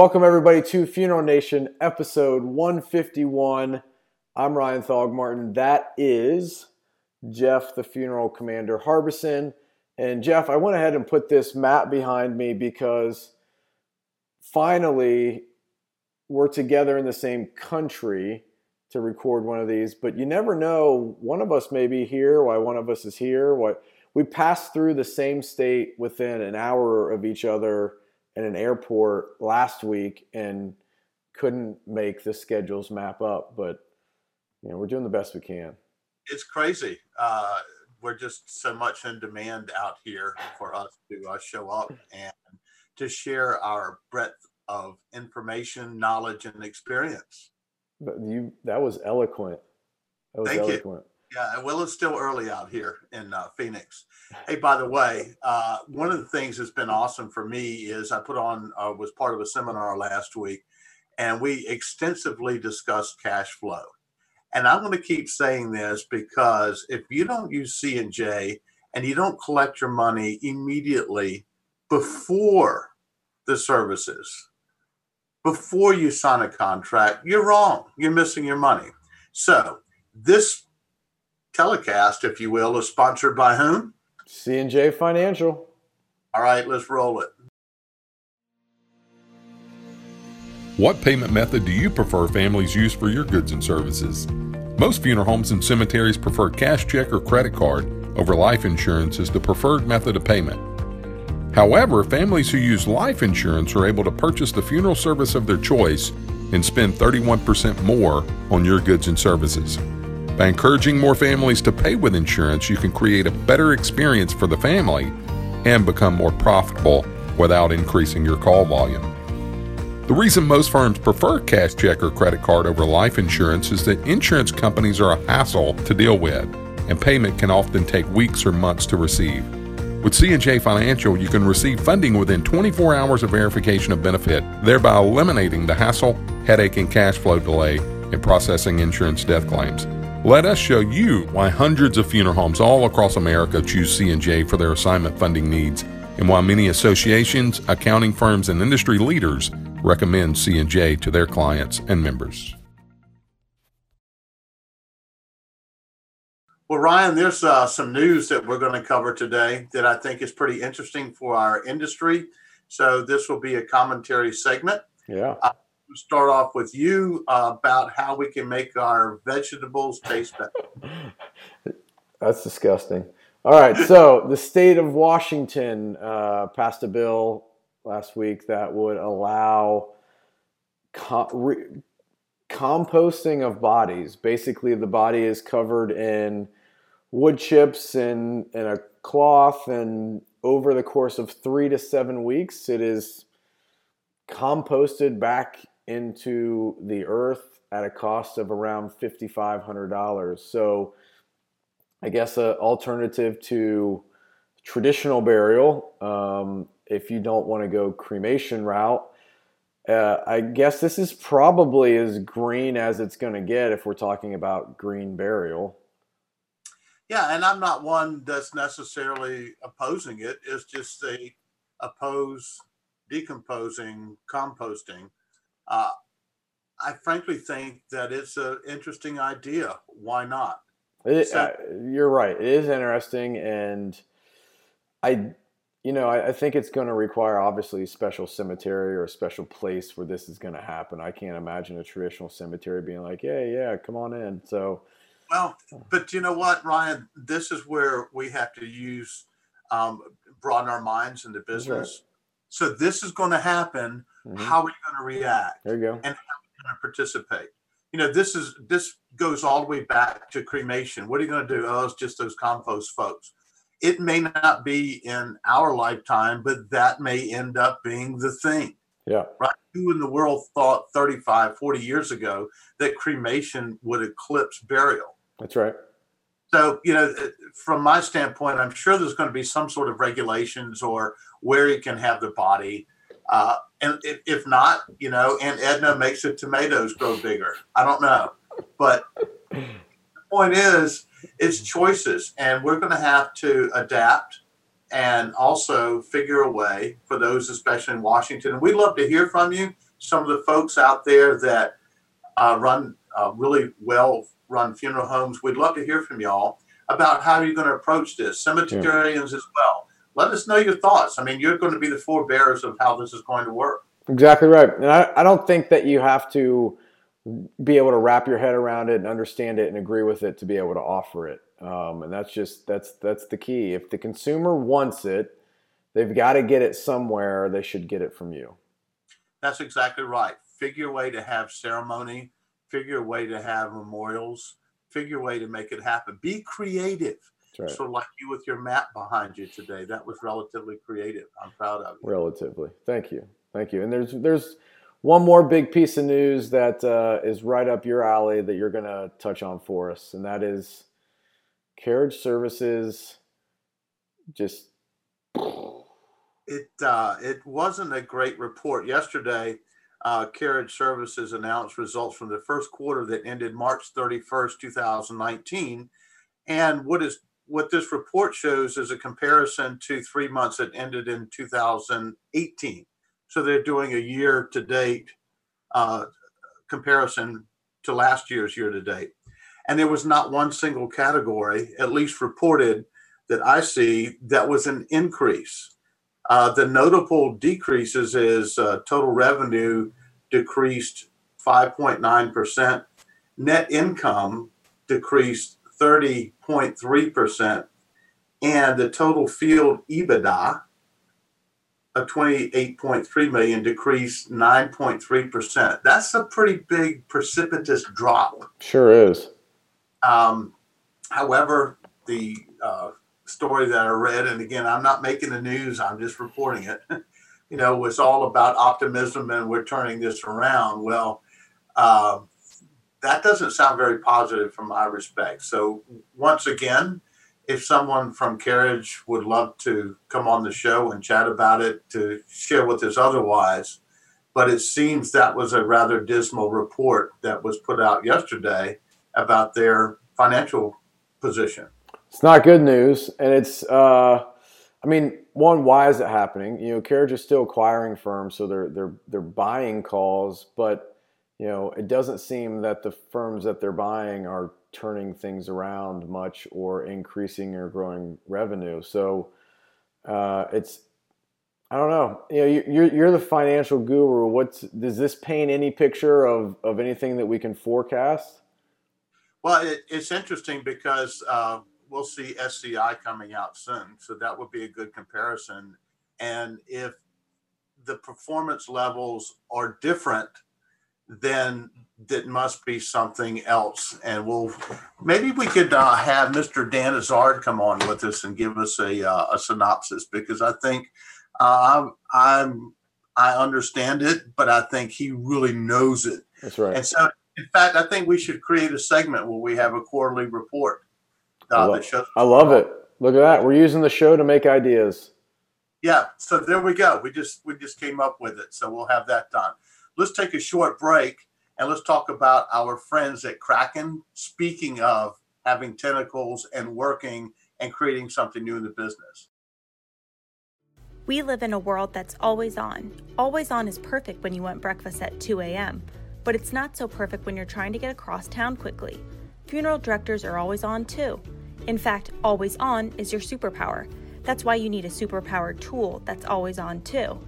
Welcome, everybody, to Funeral Nation, episode 151. I'm Ryan Thogmartin. That is Jeff, the funeral commander, Harbison. And Jeff, I went ahead and put this map behind me because finally we're together in the same country to record one of these. But you never know, one of us may be here, why one of us is here. What we passed through the same state within an hour of each other in an airport last week and couldn't make the schedules map up. But you know, we're doing the best we can. It's crazy. Uh, we're just so much in demand out here for us to uh, show up and to share our breadth of information, knowledge, and experience. But you, that was eloquent. That was Thank eloquent. you. Yeah, well, it's still early out here in uh, Phoenix. Hey, by the way, uh, one of the things that's been awesome for me is I put on uh, was part of a seminar last week, and we extensively discussed cash flow. And I'm going to keep saying this because if you don't use C and J and you don't collect your money immediately before the services, before you sign a contract, you're wrong. You're missing your money. So this telecast, if you will, is sponsored by whom? C and J Financial. All right, let's roll it. What payment method do you prefer families use for your goods and services? Most funeral homes and cemeteries prefer cash check or credit card over life insurance as the preferred method of payment. However, families who use life insurance are able to purchase the funeral service of their choice and spend 31% more on your goods and services. By encouraging more families to pay with insurance, you can create a better experience for the family and become more profitable without increasing your call volume. The reason most firms prefer cash check or credit card over life insurance is that insurance companies are a hassle to deal with, and payment can often take weeks or months to receive. With C&J Financial, you can receive funding within 24 hours of verification of benefit, thereby eliminating the hassle, headache, and cash flow delay in processing insurance death claims. Let us show you why hundreds of funeral homes all across America choose C&J for their assignment funding needs and why many associations, accounting firms, and industry leaders recommend C&J to their clients and members. Well, Ryan, there's uh, some news that we're going to cover today that I think is pretty interesting for our industry. So this will be a commentary segment. Yeah. Uh, we'll start off with you uh, about how we can make our vegetables taste better. That's disgusting. All right. So the state of Washington uh, passed a bill last week that would allow co- re- composting of bodies. Basically, the body is covered in wood chips and, and a cloth, and over the course of three to seven weeks, it is composted back into the earth at a cost of around $5,500. So, I guess an alternative to traditional burial, um, if you don't want to go cremation route. Uh, I guess this is probably as green as it's going to get if we're talking about green burial. Yeah, and I'm not one that's necessarily opposing it. It's just they oppose decomposing, composting. Uh, I frankly think that it's an interesting idea. Why not? It, so, uh, you're right. It is interesting, and I, you know, I, I think it's going to require obviously a special cemetery or a special place where this is going to happen. I can't imagine a traditional cemetery being like, "Yeah, yeah, come on in." So, well, but you know what, Ryan? This is where we have to use um, broaden our minds into business. Right. So this is going to happen. Mm-hmm. How are you going to react? There you go. And how are you going to participate? you know, this is this goes all the way back to cremation. What are you going to do? Oh, it's just those compost folks. It may not be in our lifetime, but that may end up being the thing. Yeah. Right. Who in the world thought 35, 40 years ago that cremation would eclipse burial? That's right. So, you know, from my standpoint, I'm sure there's going to be some sort of regulations or where you can have the body. Uh, and if, not, you know, Aunt Edna makes the tomatoes grow bigger. I don't know. But the point is, it's choices, and we're going to have to adapt and also figure a way for those, especially in Washington. And we'd love to hear from you. some of the folks out there that uh, run uh, really well run funeral homes. We'd love to hear from y'all about how you're going to approach this. Cemeterians yeah. as well. Let us know your thoughts. I mean, you're going to be the forebearers of how this is going to work. Exactly right. And I, I don't think that you have to be able to wrap your head around it and understand it and agree with it to be able to offer it. Um, and that's just that's that's the key. If the consumer wants it, they've got to get it somewhere. They should get it from you. That's exactly right. Figure a way to have ceremony. Figure a way to have memorials. Figure a way to make it happen. Be creative. Right. So, like you with your map behind you today, that was relatively creative. I'm proud of you. Relatively. Thank you. Thank you. And there's there's one more big piece of news that uh, is right up your alley that you're going to touch on for us, and that is carriage services. Just it uh, it wasn't a great report yesterday. Uh, carriage services announced results from the first quarter that ended March 31st, 2019, and what is what this report shows is a comparison to three months that ended in 2018. So they're doing a year to date uh, comparison to last year's year to date. And there was not one single category, at least reported, that I see that was an increase. Uh, the notable decreases is uh, total revenue decreased 5.9%, net income decreased 30.3%, and the total field EBITDA of 28.3 million decreased 9.3%. That's a pretty big precipitous drop. Sure is. Um, however, the uh, story that I read, and again, I'm not making the news, I'm just reporting it, you know, was all about optimism and we're turning this around. Well, uh, that doesn't sound very positive from my respect. So, once again, if someone from Carriage would love to come on the show and chat about it to share with us otherwise. But it seems that was a rather dismal report that was put out yesterday about their financial position. It's not good news. And it's, uh, I mean, one, why is it happening? You know, Carriage is still acquiring firms, so they're, they're, they're buying calls, but, you know, it doesn't seem that the firms that they're buying are turning things around much or increasing or growing revenue. So uh, it's I don't know. You know, you're you're the financial guru. What's does this paint any picture of of anything that we can forecast? Well, it, it's interesting because uh, we'll see SCI coming out soon, so that would be a good comparison. And if the performance levels are different then it must be something else. And we'll maybe we could uh, have Mr. Dan Isard come on with us and give us a, uh, a synopsis because I think uh, I'm I understand it, but I think he really knows it. That's right. And so, in fact, I think we should create a segment where we have a quarterly report. Uh, I, love, I love it. Look at that. We're using the show to make ideas. Yeah. So there we go. We just we just came up with it. So we'll have that done. Let's take a short break and let's talk about our friends at Kraken. Speaking of having tentacles and working and creating something new in the business. We live in a world that's always on. Always on is perfect when you want breakfast at 2 a.m., but it's not so perfect when you're trying to get across town quickly. Funeral directors are always on too. In fact, always on is your superpower. That's why you need a superpowered tool that's always on too.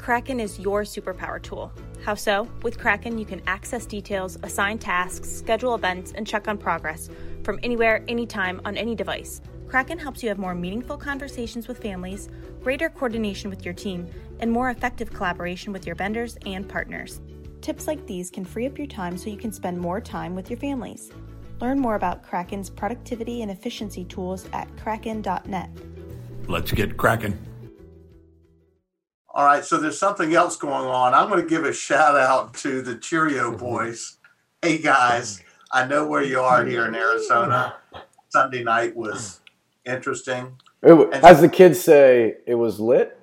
Kraken is your superpower tool. How so? With Kraken, you can access details, assign tasks, schedule events, and check on progress from anywhere, anytime, on any device. Kraken helps you have more meaningful conversations with families, greater coordination with your team, and more effective collaboration with your vendors and partners. Tips like these can free up your time so you can spend more time with your families. Learn more about Kraken's productivity and efficiency tools at kraken.net. Let's get Kraken. All right, so there's something else going on. I'm going to give a shout out to the Cheerio boys. Hey guys, I know where you are here in Arizona. Sunday night was interesting. It, as the kids say, it was lit.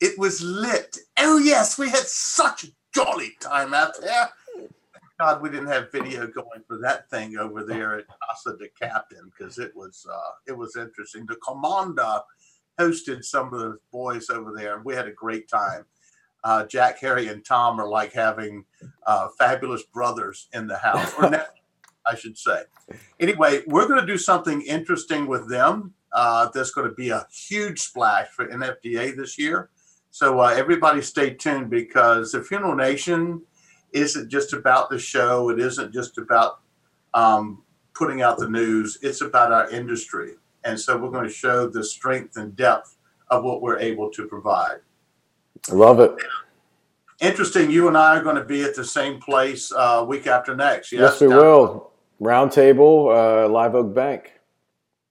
It was lit. Oh yes, we had such a jolly time out there. God, we didn't have video going for that thing over there at Casa de Captain because it was uh, it was interesting. The commander hosted some of the boys over there, and we had a great time. uh, Jack, Harry, and Tom are like having uh, fabulous brothers in the house, or I should say. Anyway, we're going to do something interesting with them. Uh, that's going to be a huge splash for NFDA this year. So uh, everybody stay tuned because the Funeral Nation isn't just about the show. It isn't just about um, putting out the news. It's about our industry. And so we're going to show the strength and depth of what we're able to provide. I love it. Interesting. You and I are going to be at the same place uh, week after next. Yes, yes we will. Roundtable, uh, Live Oak Bank.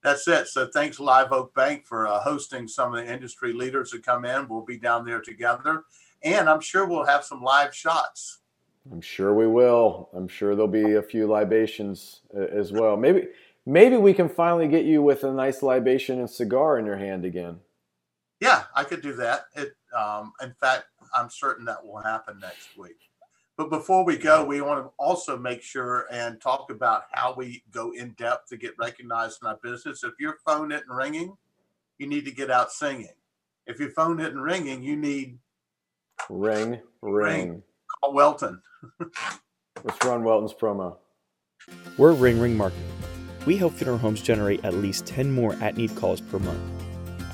That's it. So thanks, Live Oak Bank, for uh, hosting some of the industry leaders to come in. We'll be down there together, and I'm sure we'll have some live shots. I'm sure we will. I'm sure there'll be a few libations uh, as well. Maybe, maybe we can finally get you with a nice libation and cigar in your hand again. Yeah, I could do that. It, um, in fact, I'm certain that will happen next week. But before we go, we want to also make sure and talk about how we go in depth to get recognized in our business. If your phone isn't ringing, you need to get out singing. If your phone isn't ringing, you need ring, ring. ring. Call Welton. Let's run Welton's promo. We're Ring Ring Marketing. We help funeral homes generate at least 10 more at need calls per month.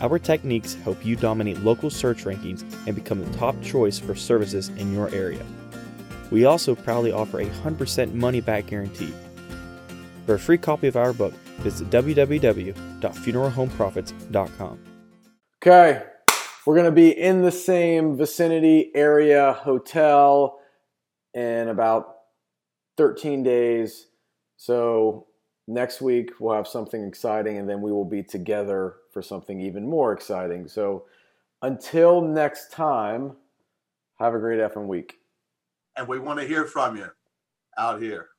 Our techniques help you dominate local search rankings and become the top choice for services in your area. We also proudly offer a 100% money back guarantee. For a free copy of our book, visit www.funeralhomeprofits.com. Okay, we're going to be in the same vicinity area hotel in about 13 days. So next week we'll have something exciting and then we will be together for something even more exciting. So until next time, have a great effing week and we want to hear from you out here.